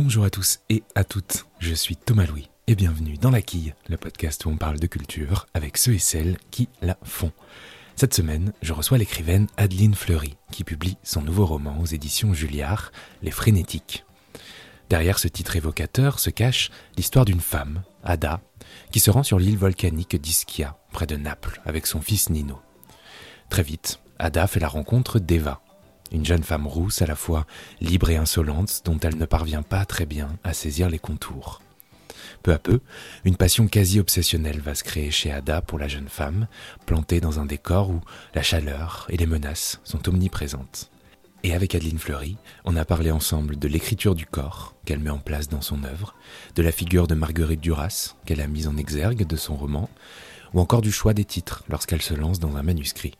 Bonjour à tous et à toutes, je suis Thomas Louis et bienvenue dans La Quille, le podcast où on parle de culture avec ceux et celles qui la font. Cette semaine, je reçois l'écrivaine Adeline Fleury qui publie son nouveau roman aux éditions Julliard, Les Frénétiques. Derrière ce titre évocateur se cache l'histoire d'une femme, Ada, qui se rend sur l'île volcanique d'Ischia, près de Naples, avec son fils Nino. Très vite, Ada fait la rencontre d'Eva, une jeune femme rousse à la fois libre et insolente dont elle ne parvient pas très bien à saisir les contours. Peu à peu, une passion quasi obsessionnelle va se créer chez Ada pour la jeune femme, plantée dans un décor où la chaleur et les menaces sont omniprésentes. Et avec Adeline Fleury, on a parlé ensemble de l'écriture du corps qu'elle met en place dans son œuvre, de la figure de Marguerite Duras qu'elle a mise en exergue de son roman, ou encore du choix des titres lorsqu'elle se lance dans un manuscrit.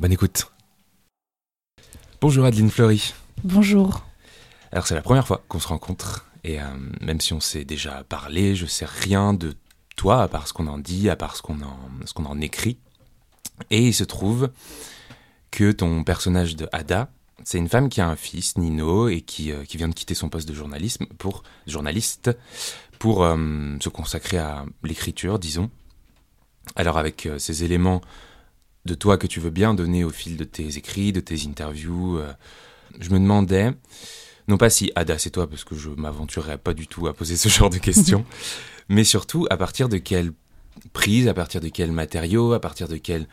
Bonne écoute Bonjour Adeline Fleury. Bonjour. Alors c'est la première fois qu'on se rencontre et euh, même si on s'est déjà parlé, je sais rien de toi à part ce qu'on en dit, à part ce qu'on en, ce qu'on en écrit. Et il se trouve que ton personnage de Ada, c'est une femme qui a un fils, Nino, et qui, euh, qui vient de quitter son poste de journalisme pour, journaliste pour euh, se consacrer à l'écriture, disons. Alors avec ces éléments de toi que tu veux bien donner au fil de tes écrits, de tes interviews, euh, je me demandais, non pas si Ada c'est toi, parce que je m'aventurerais pas du tout à poser ce genre de questions, mais surtout à partir de quelle prise, à partir de quels matériaux, à partir de quelles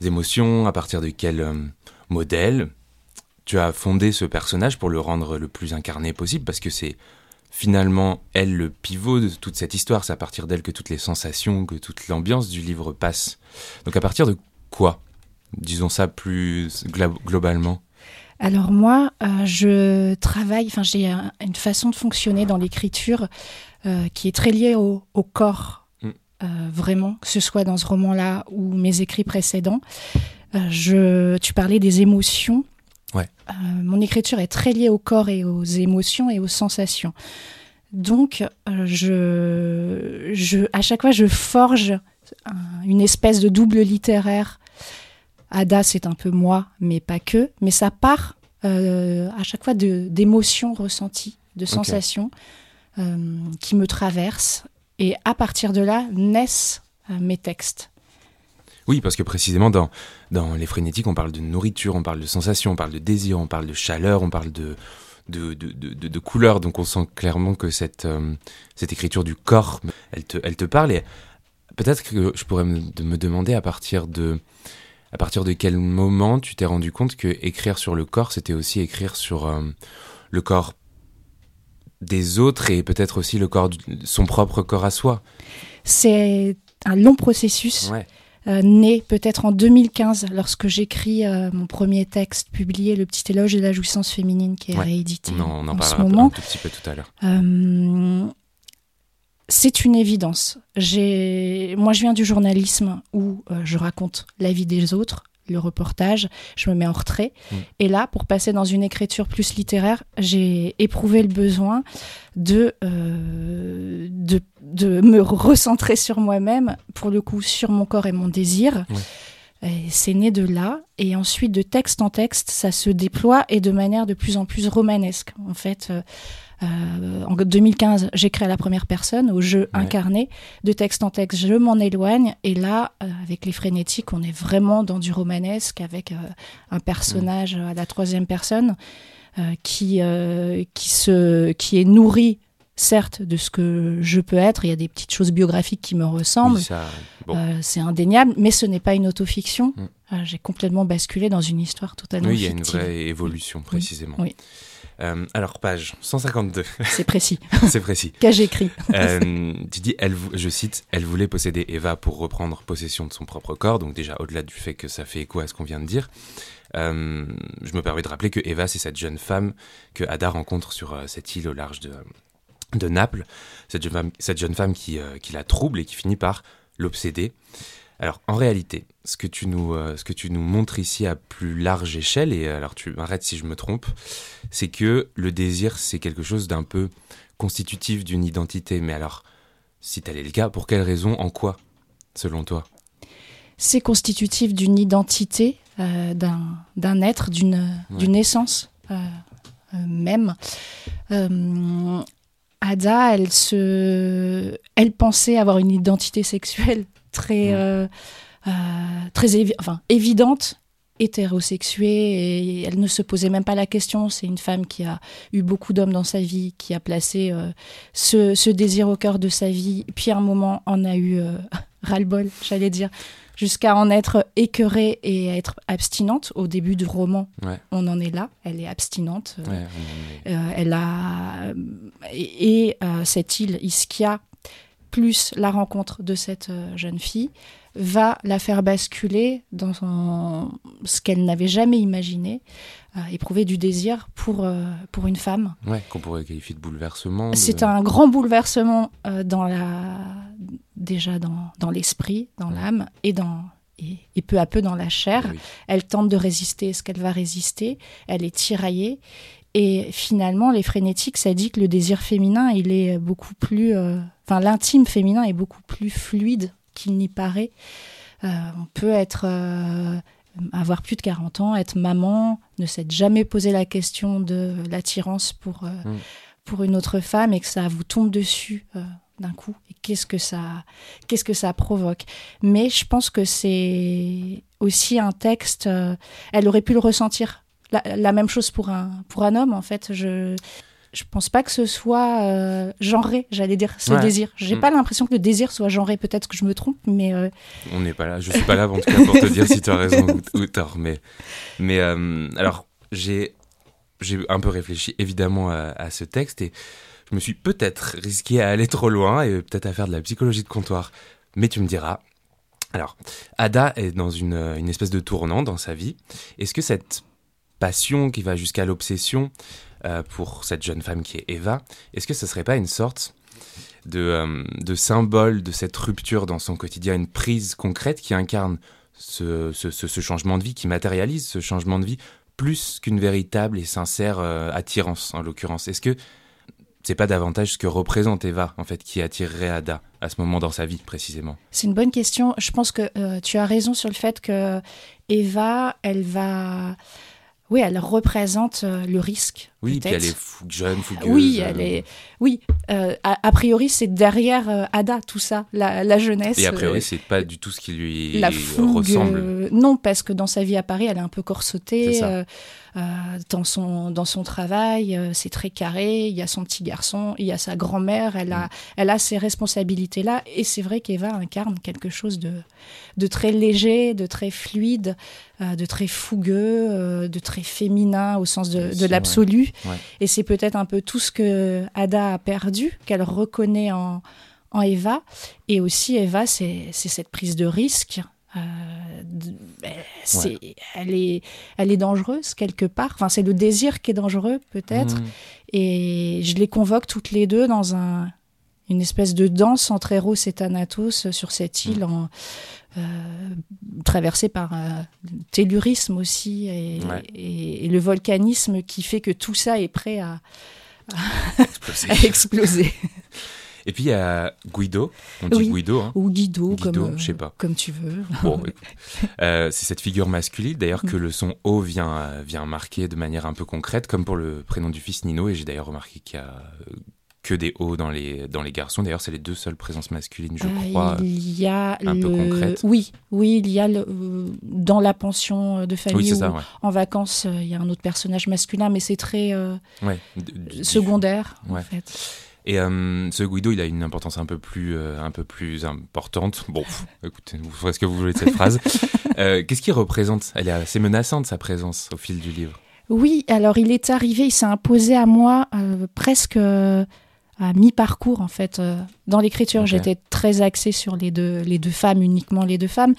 émotions, à partir de quel euh, modèle tu as fondé ce personnage pour le rendre le plus incarné possible, parce que c'est finalement elle le pivot de toute cette histoire, c'est à partir d'elle que toutes les sensations, que toute l'ambiance du livre passe. Donc à partir de quoi? Disons ça plus glo- globalement. Alors moi, euh, je travaille, enfin j'ai un- une façon de fonctionner dans l'écriture euh, qui est très liée au, au corps, Mm. euh, vraiment, que ce soit dans ce roman-là ou mes écrits précédents. Je, tu parlais des émotions. Ouais. Mon écriture est très liée au corps et aux émotions et aux sensations. Donc, je, je, à chaque fois, je forge un- une espèce de double littéraire. Ada, c'est un peu moi, mais pas que. Mais ça part euh, à chaque fois d'émotions ressenties, de sensations euh, qui me traversent. Et à partir de là naissent euh, mes textes. Oui, parce que précisément dans, dans les frénétiques, on parle de nourriture, on parle de sensations, on parle de désir, on parle de chaleur, on parle de, de, de, de, de- couleurs. Donc on sent clairement que cette, euh, cette écriture du corps, elle te, elle te parle. Et peut-être que je pourrais me demander à partir de, à partir de quel moment tu t'es rendu compte que écrire sur le corps, c'était aussi écrire sur euh, le corps des autres et peut-être aussi le corps, son propre corps à soi? C'est un long processus. Ouais. euh, né peut-être en 2015 lorsque j'écris euh, mon premier texte publié, Le petit éloge de la jouissance féminine, qui est Ouais. réédité On en, on en en ce parlera un moment. tout petit peu tout à l'heure. Euh, c'est une évidence. Moi, je viens du journalisme où euh, je raconte la vie des autres, le reportage, je me mets en retrait. Mm. Et là, pour passer dans une écriture plus littéraire, j'ai éprouvé le besoin de, euh, de, de me recentrer sur moi-même, pour le coup, sur mon corps et mon désir. C'est né de là, et ensuite de texte en texte, ça se déploie et de manière de plus en plus romanesque. En fait, euh, euh, en 2015, j'écris à la première personne, au jeu Ouais. incarné. De texte en texte, je m'en éloigne. Et là, euh, avec les frénétiques, on est vraiment dans du romanesque avec euh, un personnage à la troisième personne qui, qui, se, qui est nourri, certes, de ce que je peux être. Il y a des petites choses biographiques qui me ressemblent. Oui, ça, bon. Euh, c'est indéniable, mais ce n'est pas une autofiction. Mm. Euh, J'ai complètement basculé dans une histoire totalement Oui, il y a une vraie évolution, précisément. oui. Euh, alors, page 152, C'est précis. c'est précis. Qu'ai-je écrit? Euh, tu dis, elle, je cite, elle voulait posséder Eva pour reprendre possession de son propre corps, donc déjà au-delà du fait que ça fait écho à ce qu'on vient de dire. euh, je me permets de rappeler que Eva, c'est cette jeune femme que Ada rencontre sur euh, cette île au large de, de Naples, cette jeune femme, cette jeune femme qui, qui la trouble et qui finit par l'obséder. Alors, en réalité, ce que, tu nous, euh, ce que tu nous montres ici à plus large échelle, et alors tu m'arrêtes si je me trompe, c'est que le désir, c'est quelque chose d'un peu constitutif d'une identité. Mais alors, si tel est le cas, pour quelle raison, en quoi, selon toi? C'est constitutif d'une identité, euh, d'un être, d'une Ouais. essence euh, même. Ada, elle se, elle pensait avoir une identité sexuelle très, euh, euh, très enfin, évidente, hétérosexuée, et elle ne se posait même pas la question. C'est une femme qui a eu beaucoup d'hommes dans sa vie, qui a placé euh, ce, ce, désir au cœur de sa vie, puis à un moment en a eu ras-le-bol, j'allais dire jusqu'à en être écœurée et à être abstinente. Au début du roman, on en est là. Elle est abstinente. Elle a et, euh, cette île Ischia plus la rencontre de cette euh, jeune fille va la faire basculer dans ce qu'elle n'avait jamais imaginé, éprouver du désir pour, pour une femme. Ouais, qu'on pourrait qualifier de bouleversement. C'est un grand bouleversement dans la, déjà dans, dans l'esprit, dans l'âme et dans et, peu à peu dans la chair. Elle tente de résister. Est-ce qu'elle va résister Elle est tiraillée. Et finalement, les frénétiques, ça dit que le désir féminin, il est beaucoup plus. Euh, enfin, l'intime féminin est beaucoup plus fluide qu'il n'y paraît. Euh, on peut être. Euh, avoir plus de 40 ans, être maman, ne s'être jamais posé la question de l'attirance pour, mm. pour une autre femme et que ça vous tombe dessus d'un coup et qu'est-ce que ça qu'est-ce que ça provoque? Mais je pense que c'est aussi un texte elle aurait pu le ressentir la, même chose pour un pour un homme en fait je je pense pas que ce soit euh, genré, j'allais dire, ce désir. J'ai mm. pas l'impression que le désir soit genré, peut-être que je me trompe, mais... Euh, On n'est pas là, je suis pas là en tout cas pour te dire si tu as raison ou, tort, mais, mais alors j'ai un peu réfléchi évidemment à, à ce texte et je me suis peut-être risqué à aller trop loin et peut-être à faire de la psychologie de comptoir. Mais tu me diras. Alors, Ada est dans une, une espèce de tournant dans sa vie. Est-ce que cette passion qui va jusqu'à l'obsession euh, pour cette jeune femme qui est Eva, est-ce que ce serait pas une sorte de, euh, de, symbole de cette rupture dans son quotidien, une prise concrète qui incarne ce, ce, changement de vie, qui matérialise ce changement de vie plus qu'une véritable et sincère euh, attirance en l'occurrence? Est-ce que c'est pas davantage ce que représente Eva, en fait, qui attirerait Ada à ce moment dans sa vie, précisément? C'est une bonne question. Je pense que tu as raison sur le fait que Eva, elle va. Oui, elle représente euh, le risque. Oui, puis elle est jeune, fougueuse. Oui, elle est. Oui, euh, a, priori, c'est derrière Ada tout ça, la, jeunesse. Et a priori, c'est pas du tout ce qui lui la ressemble. non, parce que dans sa vie à Paris, elle est un peu corsetée. Euh, dans, son, dans son travail, euh, c'est très carré, il y a son petit garçon, il y a sa grand-mère, elle a, mm. elle a ces responsabilités-là. Et c'est vrai qu'Eva incarne quelque chose de, de très léger, de très fluide, euh, de très fougueux, de très féminin au sens de, de l'absolu. Et c'est peut-être un peu tout ce que Ada a perdu, qu'elle reconnaît en, en Eva. Et aussi, Eva, c'est cette prise de risque. Euh, c'est, elle, est, elle est dangereuse quelque part. Enfin, c'est le désir qui est dangereux peut-être. Mm. Et je les convoque toutes les deux dans un, une espèce de danse entre Eros et Thanatos sur cette île, mm. en, euh, traversée par un tellurisme aussi et, et, le volcanisme qui fait que tout ça est prêt à, à exploser. Et puis il y a Guido, on dit Guido. Hein. Ou Guido, comme, je sais pas. comme tu veux. Bon, euh, c'est cette figure masculine d'ailleurs que mm. le son O vient, euh, vient marquer de manière un peu concrète, comme pour le prénom du fils Nino. Et j'ai d'ailleurs remarqué qu'il y a euh, que des O dans les, dans les garçons. D'ailleurs, c'est les deux seules présences masculines, je crois. Il y a un peu concrètes. Oui, oui, il y a le... dans la pension de famille ou en vacances, il y a un autre personnage masculin, mais c'est très secondaire en fait. Et euh, ce Guido, il a une importance un peu plus, euh, un peu plus importante. Bon, écoutez, vous ferez ce que vous voulez de cette phrase. Euh, qu'est-ce qu'il représente? Elle est assez menaçante, sa présence, au fil du livre. Oui, alors il est arrivé, il s'est imposé à moi presque à mi-parcours, en fait. dans l'écriture, j'étais très axée sur les deux, les deux femmes, uniquement les deux femmes.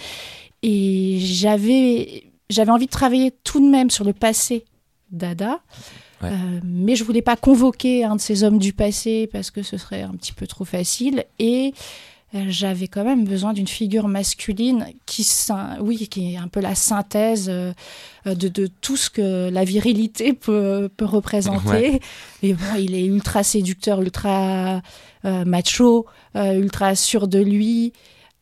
Et j'avais, j'avais envie de travailler tout de même sur le passé d'Ada. Euh, mais je voulais pas convoquer un de ces hommes du passé parce que ce serait un petit peu trop facile. Et euh, j'avais quand même besoin d'une figure masculine qui, oui, qui est un peu la synthèse euh, de, de, tout ce que la virilité peut, peut représenter. Et bon, il est ultra séducteur, ultra macho, ultra sûr de lui.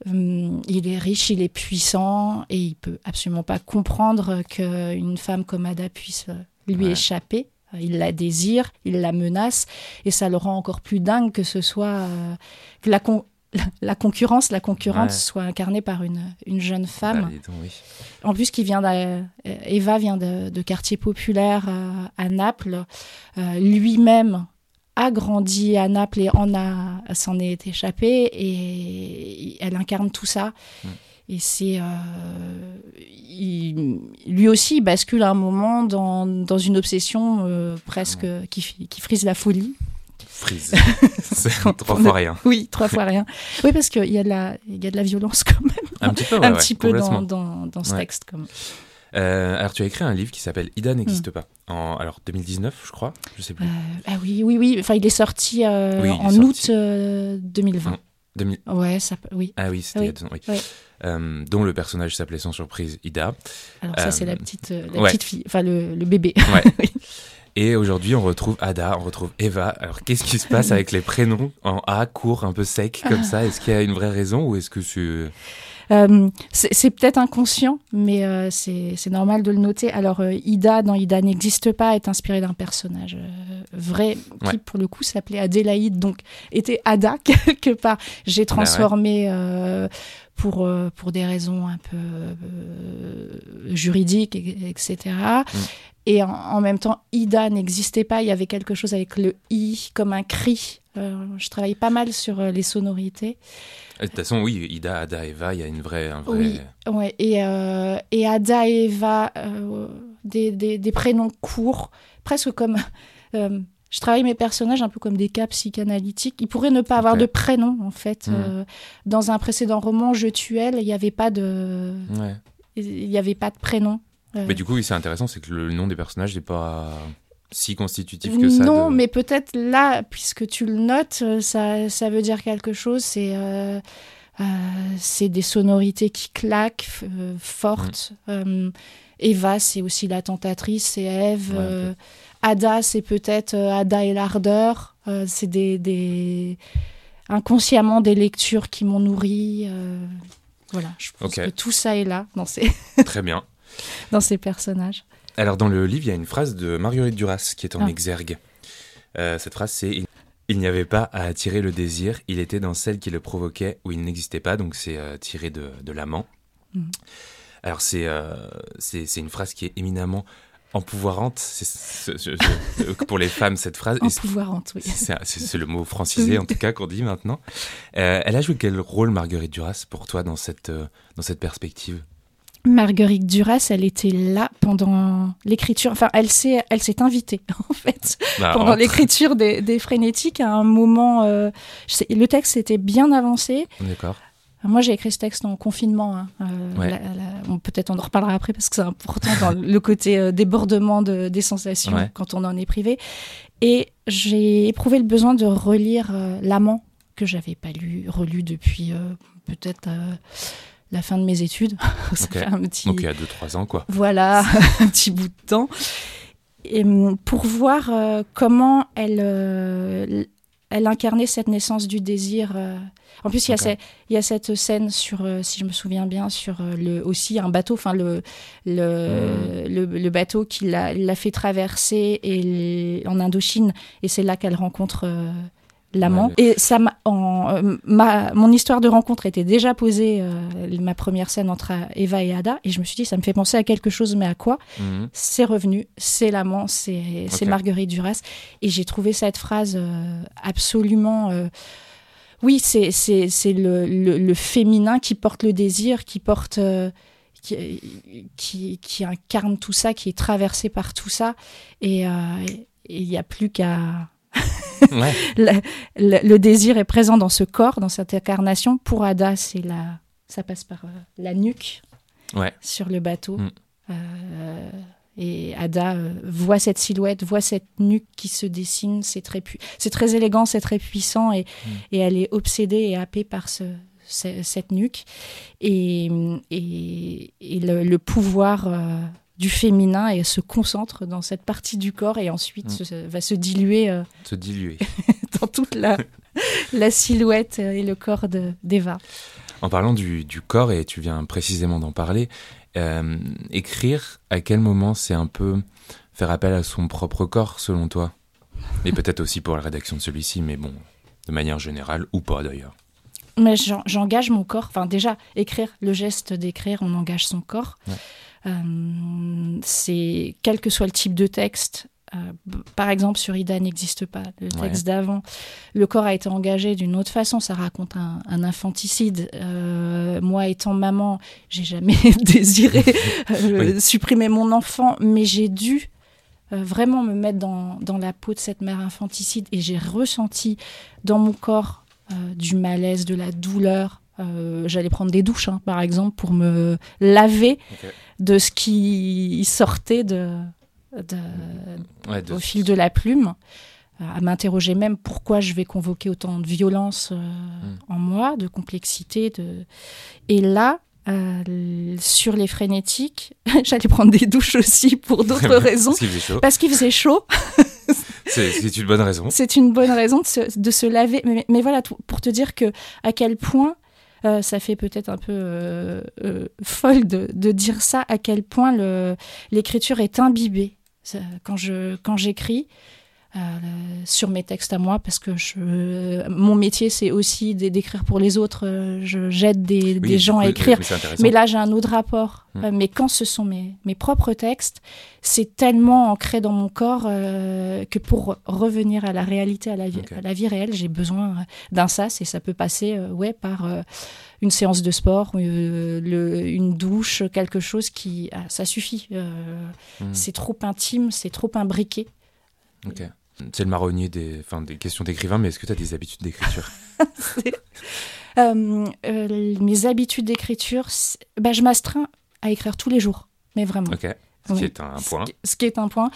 Hum, il est riche, il est puissant et il peut absolument pas comprendre qu'une femme comme Ada puisse lui échapper. Il la désire, il la menace, et ça le rend encore plus dingue que ce soit que la, la, concurrence, la concurrente soit incarnée par une, une jeune femme. Bah, en plus, qui vient Eva vient de, de quartier populaire à Naples. Lui-même a grandi à Naples et en a s'en est échappé et elle incarne tout ça. Et c'est. Euh, lui aussi, il bascule à un moment dans, dans une obsession euh, presque qui, qui, frise la folie. Frise. c'est trois fois rien. Oui, trois fois rien. Oui, parce qu'il y, a de la, y a de la violence quand même. Un petit peu, un petit peu dans, dans, dans, ce texte. Comme. Euh, alors, tu as écrit un livre qui s'appelle Ida n'existe hmm. pas. En, alors, 2019, je crois. Je sais plus. ah oui, oui, oui. Enfin, il est sorti en août 2020. 2000... Ouais, ça, oui. Ah oui, c'était oui. oui. Euh, dont le personnage s'appelait sans surprise Ida. Alors ça, c'est la, euh, petite, euh, la petite fille, enfin le, le bébé. Ouais. Et aujourd'hui, on retrouve Ada, on retrouve Eva. Alors, qu'est-ce qui se passe avec les prénoms en A, court, un peu sec, comme ça? Est-ce qu'il y a une vraie raison ou est-ce que c'est... Euh, c'est peut-être inconscient, mais euh, c'est normal de le noter. Alors, euh, Ida, dans Ida n'existe pas, est inspirée d'un personnage vrai qui, pour le coup, s'appelait Adélaïde, donc était Ada quelque part. J'ai bah transformé pour, pour des raisons un peu juridiques, etc. Et en, même temps, Ida n'existait pas. Il y avait quelque chose avec le i comme un cri. je travaille pas mal sur les sonorités. De toute façon, oui, Ida, Ada, Eva, il y a une vraie. Un vrai... Oui, ouais. et, euh, et Ada et Eva, euh, des, des, des, prénoms courts, presque comme. Euh, je travaille mes personnages un peu comme des cas psychanalytiques. Ils pourraient ne pas avoir de prénom, en fait. Hmm. dans un précédent roman, Je tue elle, il n'y avait pas de. Ouais. Il n'y avait pas de prénom. Mais du coup, oui, c'est intéressant, c'est que le nom des personnages n'est pas si constitutif que ça. Non, mais peut-être là, puisque tu le notes, euh, ça, ça veut dire quelque chose. C'est euh, euh, c'est des sonorités qui claquent, fortes. Mm. Eva, c'est aussi la tentatrice, c'est Eve. Ada, c'est peut-être Ada et l'ardeur. c'est des, des, inconsciemment des lectures qui m'ont nourri. voilà, je pense que tout ça est là dans ces, Très bien. dans ces personnages. Alors dans le livre, il y a une phrase de Marguerite Duras qui est en ah. exergue. Euh, cette phrase, c'est Il n'y avait pas à attirer le désir, il était dans celle qui le provoquait où il n'existait pas, donc c'est euh, tiré de, l'amant. Mhm. Alors c'est euh, c'est une phrase qui est éminemment empouvoirante. pour les femmes, cette phrase. Empouvoirante, oui. C'est le mot francisé, en tout cas, qu'on dit maintenant. elle a joué quel rôle, Marguerite Duras, pour toi, dans cette, dans cette perspective? Marguerite Duras, elle était là pendant l'écriture. Enfin, elle s'est, elle s'est invitée en fait bah, pendant l'écriture des, frénétiques à un moment. Euh, le texte était bien avancé. D'accord. Moi, j'ai écrit ce texte en confinement. Hein. Euh, peut-être on en reparlera après parce que c'est important dans le côté euh, débordement des sensations quand on en est privé. Et j'ai éprouvé le besoin de relire L'amant que j'avais pas lu, relu depuis peut-être la fin de mes études. ça fait un petit... Donc il y a 2-3 ans, quoi. Voilà, un petit bout de temps. Et, hum, pour voir euh, comment elle, euh, elle incarnait cette naissance du désir. Euh. En plus, il y, a il y, a cette scène sur, si je me souviens bien, sur le, aussi un bateau, enfin le, le, hmm. le, bateau qui l'a fait traverser et, en Indochine. Et c'est là qu'elle rencontre l'amant. Et ça, en, euh, ma, mon histoire de rencontre était déjà posée, euh, ma première scène entre Eva et Ada, et je me suis dit, ça me fait penser à quelque chose, mais à quoi mhm. C'est revenu, c'est l'amant, c'est Marguerite Duras. Et j'ai trouvé cette phrase euh, absolument... oui, c'est le, le, le, féminin qui porte le désir, qui porte... Qui, qui, qui, incarne tout ça, qui est traversé par tout ça. Et il n'y a plus qu'à le, désir est présent dans ce corps, dans cette incarnation. Pour Ada, c'est la, ça passe par euh, la nuque sur le bateau. Mm. Euh, et Ada euh, voit cette silhouette, voit cette nuque qui se dessine. C'est très, c'est très élégant, c'est très puissant, et, mm. et, elle est obsédée et happée par ce, cette nuque. Et, et, et le, pouvoir du féminin et se concentre dans cette partie du corps et ensuite mm. va se diluer, euh, se diluer. dans toute la, la silhouette et le corps d'Eva. En parlant du, du, corps, et tu viens précisément d'en parler, euh, écrire, à quel moment c'est un peu faire appel à son propre corps, selon toi? Et peut-être aussi pour la rédaction de celui-ci, mais bon, de manière générale, ou pas d'ailleurs. Mais j'engage mon corps. Enfin, déjà, écrire, le geste d'écrire, on engage son corps. C'est quel que soit le type de texte, euh, par exemple, sur Ida n'existe pas, le texte d'avant. Le corps a été engagé d'une autre façon. Ça raconte un, infanticide. Euh, moi, étant maman, j'ai jamais désiré euh, supprimer mon enfant, mais j'ai dû vraiment me mettre dans, dans, la peau de cette mère infanticide et j'ai ressenti dans mon corps du malaise, de la douleur. J'allais prendre des douches, hein, par exemple, pour me laver de ce qui sortait de, au fil de la plume, euh, à m'interroger même pourquoi je vais convoquer autant de violence euh, hmm. en moi, de complexité. De... Et là, euh, sur les frénétiques, j'allais prendre des douches aussi pour d'autres raisons. Parce qu'il faisait chaud. c'est une bonne raison. C'est une bonne raison de se, de se laver. Mais, mais, voilà, pour te dire que à quel point ça fait peut-être un peu folle de, dire ça, à quel point l'écriture est imbibée. Quand quand j'écris euh, sur mes textes à moi parce que je, mon métier c'est aussi d'écrire pour les autres. Euh, je j'aide des, des, gens à écrire. Mais, là j'ai un autre rapport. Hmm. Euh, mais quand ce sont mes, mes propres textes, c'est tellement ancré dans mon corps que pour revenir à la réalité, à la vie, à la vie réelle, j'ai besoin d'un sas et ça peut passer ouais par une séance de sport, le, une douche, quelque chose qui ah, ça suffit. Hmm. C'est trop intime, c'est trop imbriqué. Ok. C'est le marronnier des, enfin, des questions d'écrivain, mais est-ce que tu as des habitudes d'écriture? Euh, euh, Mes habitudes d'écriture, bah, je m'astreins à écrire tous les jours, mais vraiment. Ok, ce qui est un point. Ce qui, est un point.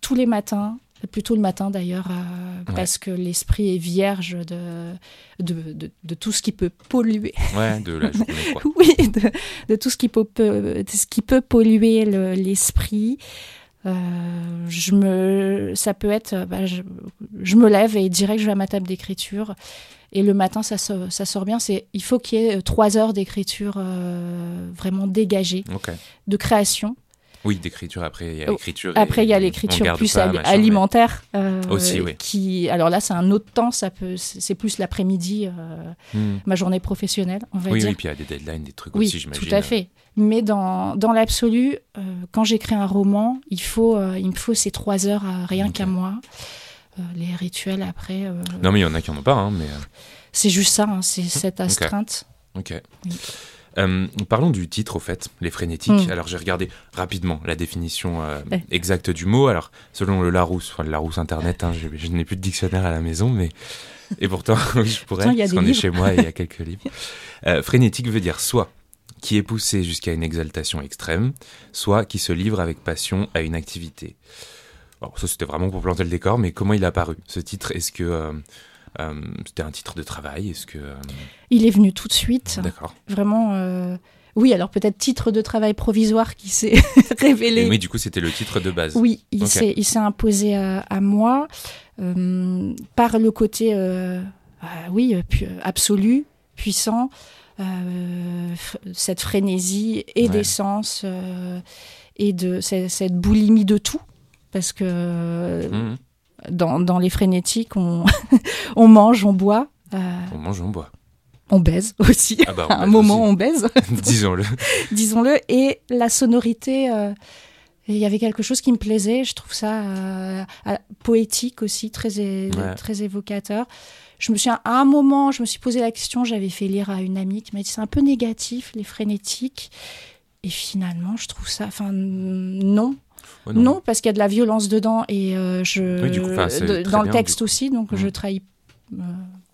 tous les matins, plutôt le matin d'ailleurs, euh, parce que l'esprit est vierge de de, de, tout ce qui peut polluer. Ouais, de la journée. Quoi. oui, de, de, tout ce qui peut, ce qui peut polluer l'esprit. Euh, je me, ça peut être, bah, je, me lève et direct je vais à ma table d'écriture. Et le matin, ça, ça sort bien. C'est, il faut qu'il y ait trois heures d'écriture euh, vraiment dégagée, de création. Oui, d'écriture. Après, il y a oh, l'écriture. Après, il y a l'écriture plus alimentaire. Euh, Aussi, oui. Qui, alors là, c'est un autre temps. Ça peut, c'est plus l'après-midi, hmm. ma journée professionnelle, on va oui, dire. Oui, puis il y a des deadlines, des trucs oui, aussi, j'imagine. Tout à fait. Mais dans, dans l'absolu, euh, quand j'écris un roman, il, faut, euh, il me faut ces trois heures rien qu'à moi. Euh, les rituels après. non, mais il y en a qui n'en ont pas. Hein, mais... C'est juste ça, hein, c'est cette astreinte. Ok. Parlons du titre au fait, les frénétiques. Hmm. Alors j'ai regardé rapidement la définition exacte du mot. Alors selon le Larousse, enfin le Larousse Internet, hein, je, n'ai plus de dictionnaire à la maison, mais et pourtant je pourrais, parce qu'on est chez moi et il y a quelques livres. frénétique veut dire soit qui est poussé jusqu'à une exaltation extrême, soit qui se livre avec passion à une activité. Alors ça c'était vraiment pour planter le décor, mais comment il a apparu ce titre? Est-ce que euh, euh, c'était un titre de travail Est-ce que euh, il est venu tout de suite D'accord. Vraiment. Oui, alors peut-être titre de travail provisoire qui s'est révélé. Oui, du coup, c'était le titre de base. Oui, il s'est imposé à, à moi par le côté, oui, absolu, puissant, euh, cette frénésie et d'essence euh, et de cette, boulimie de tout. Parce que mmh. Dans, dans, les frénétiques, on, on mange, on boit. Euh, on mange, on boit. On baise aussi. Ah bah, à un moment, on baise. Disons-le. Disons-le. Et la sonorité il y avait quelque chose qui me plaisait. Je trouve ça poétique aussi, très, très évocateur je me suis à un moment, je me suis posé la question, j'avais fait lire à une amie qui m'a dit c'est un peu négatif les frénétiques. Et finalement, je trouve ça, enfin non. Non. parce qu'il y a de la violence dedans et euh, je dans le texte aussi, donc je mm. trahis euh,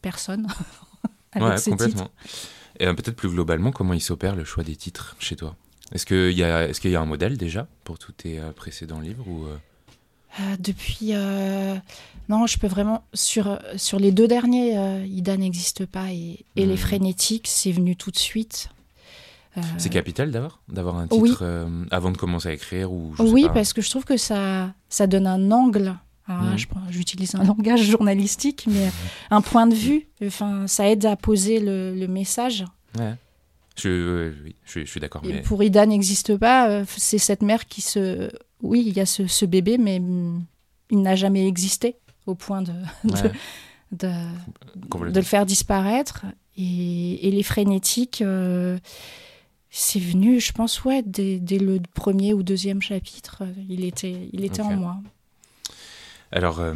personne. avec ouais, complètement. Et euh, peut-être plus globalement, comment il s'opère le choix des titres chez toi? Est-ce qu'il y a, est-ce qu'il y a un modèle déjà pour tous tes précédents livres ou Depuis non, je peux vraiment. Sur, sur les deux derniers, euh, Ida n'existe pas et, et les hmm. frénétiques, c'est venu tout de suite. Euh, c'est capital d'avoir d'avoir un titre euh, avant de commencer à écrire ou Oui, parce que je trouve que ça, ça donne un angle. Hmm. J'utilise un langage journalistique, mais un point de vue. Enfin, ça aide à poser le, le message. Ouais. Je, oui, je, suis d'accord. Mais... Pour Ida n'existe pas, c'est cette mère qui se oui, il y a ce, bébé, mais mm, il n'a jamais existé au point de, de, le faire disparaître. Et, les frénétiques, euh, c'est venu, je pense, ouais, dès, le premier ou deuxième chapitre, il était, il était en moi. Alors, euh,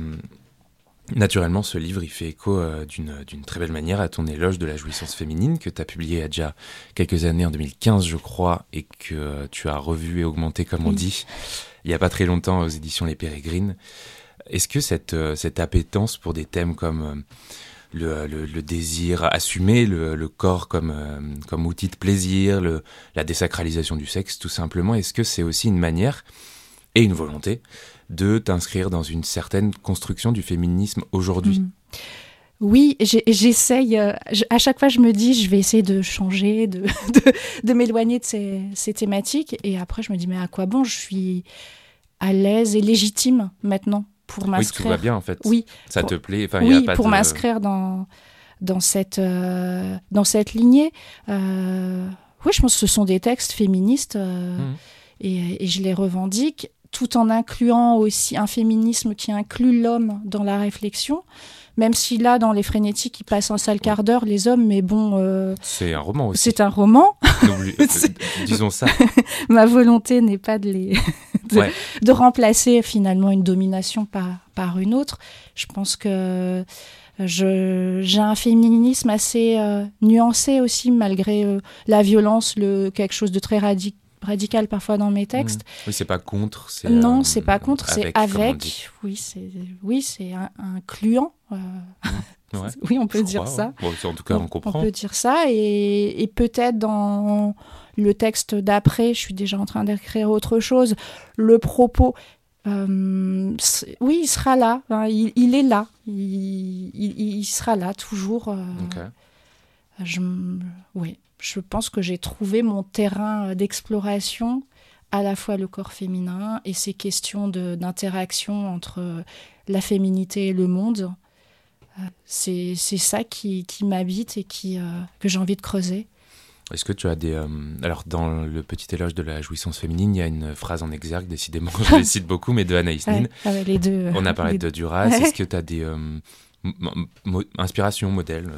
Naturellement, ce livre, il fait écho euh, d'une très belle manière à ton éloge de la jouissance féminine que tu as publié il y a déjà quelques années, en 2015 je crois, et que tu as revu et augmenté, comme on dit, il n'y a pas très longtemps aux éditions Les Pérégrines. Est-ce que cette, euh, cette appétence pour des thèmes comme euh, le, désir assumé, le, corps comme, comme outil de plaisir, la désacralisation du sexe, tout simplement, est-ce que c'est aussi une manière et une volonté de t'inscrire dans une certaine construction du féminisme aujourd'hui? Mm. Oui, j'essaye. Euh, à chaque fois, je me dis, je vais essayer de changer, de, de, m'éloigner de ces, ces, thématiques. Et après, je me dis, mais à quoi bon? Je suis à l'aise et légitime maintenant pour m'inscrire. Oui, tout va bien en fait. Oui. Ça te plaît. Enfin, oui, y a pas pour m'inscrire dans dans cette euh, dans cette lignée. Euh, oui, je pense que ce sont des textes féministes mm. et, et, je les revendique tout en incluant aussi un féminisme qui inclut l'homme dans la réflexion. Même si là, dans les frénétiques, il passe un sale quart d'heure, les hommes, mais bon. Euh, c'est un roman aussi. C'est un roman. Euh, disons ça. Ma volonté n'est pas de les. de, remplacer finalement une domination par, par une autre. Je pense que j'ai un féminisme assez euh, nuancé aussi, malgré la violence, le, quelque chose de très radical radical parfois dans mes textes. Mmh. Oui, c'est pas contre. Non, euh, c'est pas contre, c'est avec. Oui, c'est oui, c'est incluant. Euh. Mmh. oui, on peut dire ça. en tout cas, on, comprend. On peut dire ça et, et peut-être dans le texte d'après, je suis déjà en train d'écrire autre chose. Le propos. Euh, oui, il sera là. Hein, il, est là. Il, il, sera là toujours. Je, oui je pense que j'ai trouvé mon terrain euh, d'exploration, à la fois le corps féminin et ces questions d'interaction entre euh, la féminité et le monde. Euh, c'est ça qui, qui m'habite et qui, que j'ai envie de creuser. Est-ce que tu as des... alors, dans le petit éloge de la jouissance féminine, il y a une phrase en exergue, décidément, je les cite beaucoup, mais de Anaïs Nin. Ah les deux. On a parlé de Duras. Est-ce que tu as des inspirations, modèles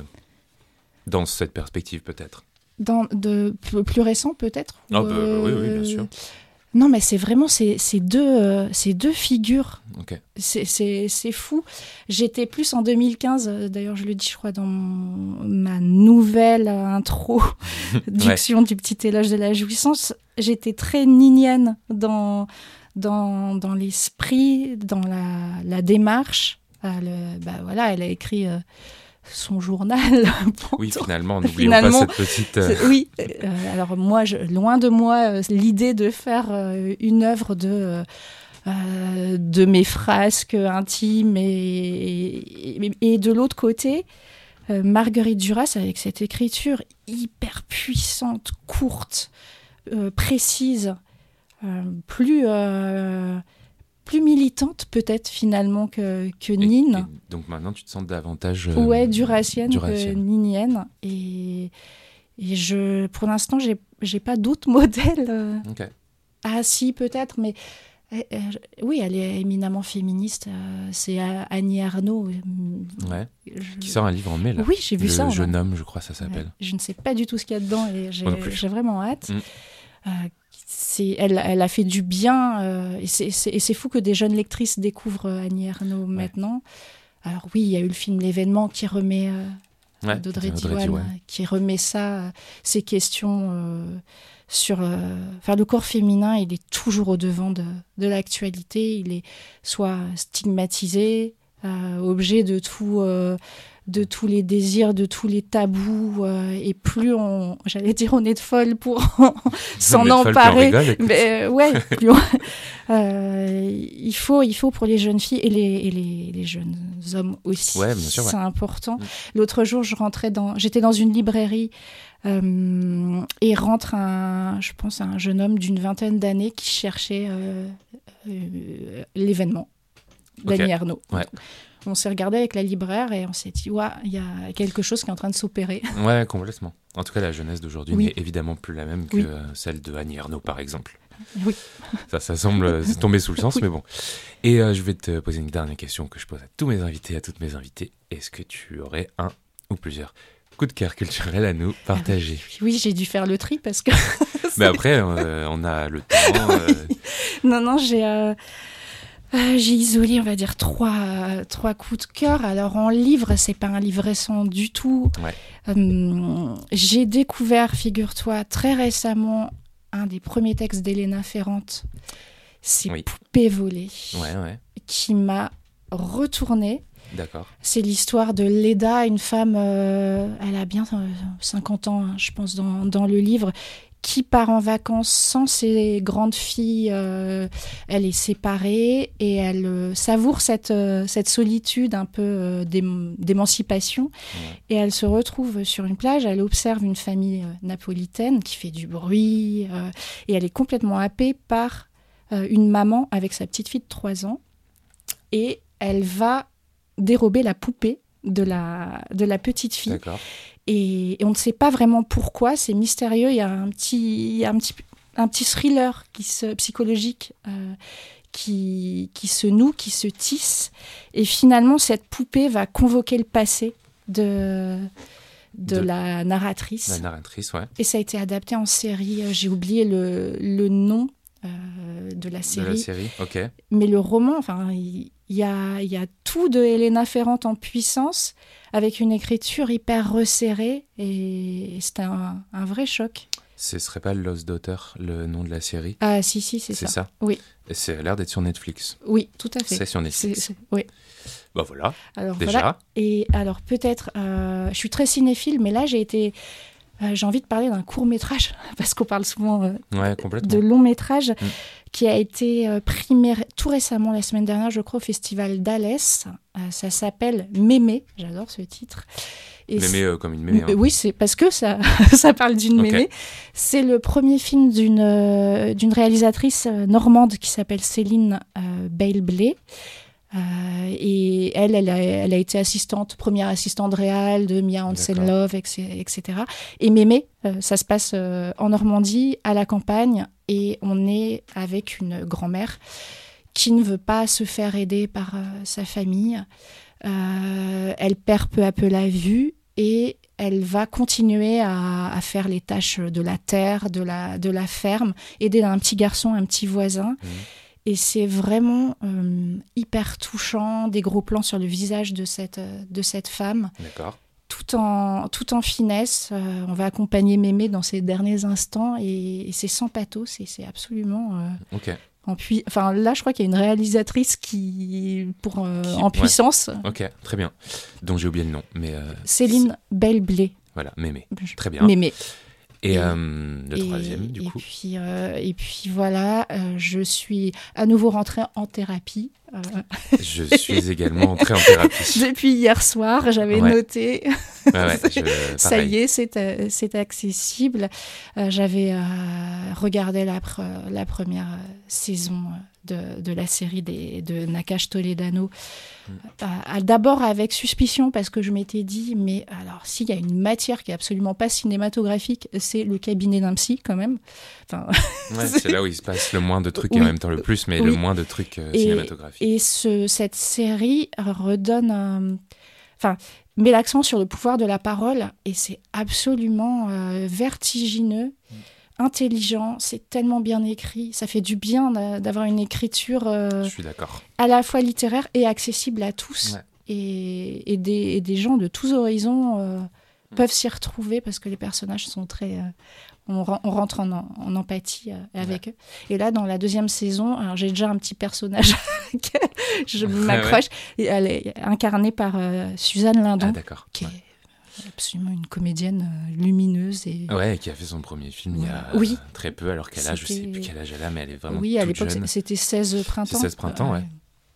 dans cette perspective, peut-être? Dans, de plus récent peut-être ah, bah, Oui, oui, bien euh, sûr. Non, mais c'est vraiment ces, ces deux, euh, ces deux figures. C'est fou. J'étais plus en 2015, euh, d'ailleurs je le dis je crois dans ma nouvelle intro, diction du petit éloge de la jouissance, j'étais très ninienne dans, dans, dans l'esprit, dans la, la démarche. le, bah, voilà, elle a écrit son journal. oui, finalement, n'oublions pas cette petite. Euh, oui, euh, alors moi, je, loin de moi euh, l'idée de faire une œuvre de. de mes frasques intimes et, et, de l'autre côté, Marguerite Duras avec cette écriture hyper puissante, courte, précise, plus plus militante peut-être finalement que, que Nine. donc maintenant tu te sens davantage... Euh, ouais, duracienne, que ninienne. Et, et je, pour l'instant, j'ai, j'ai pas d'autres modèles. Euh. Ah si, peut-être, mais... Eh, oui, elle est éminemment féministe. Euh, c'est Annie Arnaud. Ouais. Qui sort un livre en mai, là. Oui, j'ai vu ça. Le jeune homme, je crois, ça s'appelle. Je ne sais pas du tout ce qu'il y a dedans et j'ai, vraiment hâte. Mm elle, elle, a fait du bien. Euh, et c'est fou que des jeunes lectrices découvrent euh, Annie Ernaux maintenant. Alors oui, il y a eu le film L'événement qui remet euh, d'Audrey Diwan, qui remet ça, ces questions sur. Enfin, le corps féminin, il est toujours au devant de, de l'actualité. Il est soit stigmatisé, objet de tout de tous les désirs, de tous les tabous, euh, et plus on, j'allais dire, on est de folle pour s'en emparer. mais euh, ouais, euh, il faut, il faut pour les jeunes filles et les, les, les jeunes hommes aussi. c'est important. Mm. L'autre jour, je rentrais dans, j'étais dans une librairie. et rentre un, je pense, un jeune homme d'une vingtaine d'années qui cherchait l'événement d'Annie Arnaud. On s'est regardé avec la libraire et on s'est dit, ouais, il y a quelque chose qui est en train de s'opérer. Ouais, complètement. En tout cas, la jeunesse d'aujourd'hui n'est évidemment plus la même que celle de Annie Ernaux, par exemple. Oui. Ça, ça semble tomber sous le sens, mais bon. Et euh, je vais te poser une dernière question que je pose à tous mes invités, à toutes mes invitées. Est-ce que tu aurais un ou plusieurs coups de cœur culturels à nous partager? Oui, j'ai dû faire le tri parce que. mais après, euh, on a le temps. euh, non, non, j'ai. Euh, j'ai isolé, on va dire, trois, trois coups de cœur. Alors, en livre, c'est pas un livre récent du tout. Ouais. Euh, j'ai découvert, figure-toi, très récemment, un des premiers textes d'Elena Ferrante. C'est Oui. Poupée volée, Ouais, ouais, qui m'a retournée. d'accord. C'est l'histoire de Leda, une femme, euh, elle a bien euh, 50 ans, hein, je pense, dans, dans le livre, qui part en vacances sans ses grandes filles. euh, elle est séparée et elle euh, savoure cette, euh, cette solitude un peu d'ém- d'émancipation. Et elle se retrouve sur une plage, elle observe une famille napolitaine qui fait du bruit et elle est complètement happée par une maman avec sa petite fille de 3 ans. Et elle va dérober la poupée de la, de la petite fille. D'accord. Et, et on ne sait pas vraiment pourquoi, c'est mystérieux. Il y a un petit, il y a un petit, un petit thriller qui se, psychologique euh, qui, qui se noue, qui se tisse. Et finalement, cette poupée va convoquer le passé de, de, De- la narratrice. La narratrice, ouais. Et ça a été adapté en série. Euh, J'ai oublié le, le nom euh, de la De série. la série, ok. Mais le roman, enfin, il y a, y a tout de Helena Ferrante en puissance, avec une écriture hyper resserrée, et c'était un, un vrai choc. Ce serait pas Lost Daughter, le nom de la série? Ah si, si, c'est C'est ça. ça? Oui. Et c'est a l'air d'être sur Netflix. Oui, tout à fait. C'est sur Netflix. oui. Bah voilà, Alors déjà. voilà. Et alors peut-être, euh, je suis très cinéphile, mais là j'ai été, j'ai envie de parler d'un court métrage parce qu'on parle souvent euh, Ouais, de long métrage Mm. qui a été euh, primé tout récemment, la semaine dernière, je crois, au festival d'Alès. Euh, ça s'appelle Mémé. J'adore ce titre. Et Mémé euh, comme une mémé. hein. Oui, c'est parce que ça, ça parle d'une mémé. C'est le premier film d'une euh, d'une réalisatrice euh, normande qui s'appelle Céline euh, Bale-Blay. Euh, et elle, elle a, elle a été assistante, première assistante réelle de Mia Hansen D'accord. Love, etc.. Et Mémé, euh, ça se passe euh, en Normandie, à la campagne, et on est avec une grand-mère qui ne veut pas se faire aider par sa famille. Euh, elle perd peu à peu la vue et elle va continuer à, à faire les tâches de la terre, de la, de la ferme, aider un petit garçon, un petit voisin. Mhm. Et c'est vraiment euh, hyper touchant, des gros plans sur le visage de cette, euh, de cette femme, D'accord. tout en, tout en finesse. Euh, on va accompagner Mémé dans ses derniers instants et, et c'est sans pathos, et c'est absolument... euh, Ok. en pui- Enfin, là, je crois qu'il y a une réalisatrice qui, pour, Qui- en ouais. puissance, Ok, très bien. Donc j'ai oublié le nom, mais Céline Belle-Blé. voilà, mémé. Très bien. Mémé. Et Et- euh, le Et- troisième, du et coup. Puis, euh, et puis voilà, euh, je suis à nouveau rentrée en thérapie. Je suis également entré en thérapie. depuis hier soir, j'avais Ouais. noté. Ouais, ouais, je- Ça y est, c'est accessible. J'avais regardé la, pre- la première saison de, de la série des, de Nakash Toledano. Mm. Euh, D'abord avec suspicion, parce que je m'étais dit, mais alors, s'il y a une matière qui est absolument pas cinématographique, c'est le cabinet d'un psy, quand même. Enfin, Ouais, c'est là où il se passe le moins de trucs et en même temps le plus, mais le moins de trucs euh, cinématographiques. Et ce, cette série redonne, un- enfin, met l'accent sur le pouvoir de la parole et c'est absolument euh, vertigineux, Mm. Intelligent, c'est tellement bien écrit, ça fait du bien d'a- d'avoir une écriture euh, Je suis d'accord. à la fois littéraire et accessible à tous. Ouais. Et, et des, et des gens de tous horizons euh, Mm. peuvent s'y retrouver parce que les personnages sont très... euh, on, ren- on rentre en, en empathie avec eux. Et là, dans la deuxième saison, alors j'ai déjà un petit personnage que je Ouais, m'accroche. Et Elle est incarnée par Suzanne Lindon, Ah qui Ouais. est absolument une comédienne euh, lumineuse. Et... Ouais, qui a fait son premier film il y a Oui. très peu, alors qu'elle a, je sais C'était- plus quel âge elle a, mais elle est vraiment oui, à l'époque, c'était 16 printemps. 16 printemps, ouais.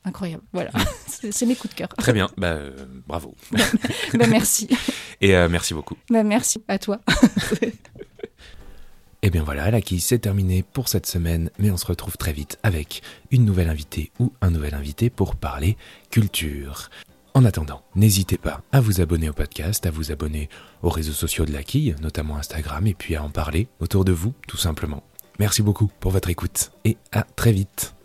Incroyable, voilà. C'est mes coups de cœur. Très bien, bah, euh, bravo. bah, merci. Et euh, merci beaucoup. Bah, merci à toi. Et bien voilà, la qui c'est terminé pour cette semaine, mais on se retrouve très vite avec une nouvelle invitée ou un nouvel invité pour parler culture. En attendant, n'hésitez pas à vous abonner au podcast, à vous abonner aux réseaux sociaux de la quille, notamment Instagram, et puis à en parler autour de vous, tout simplement. Merci beaucoup pour votre écoute et à très vite.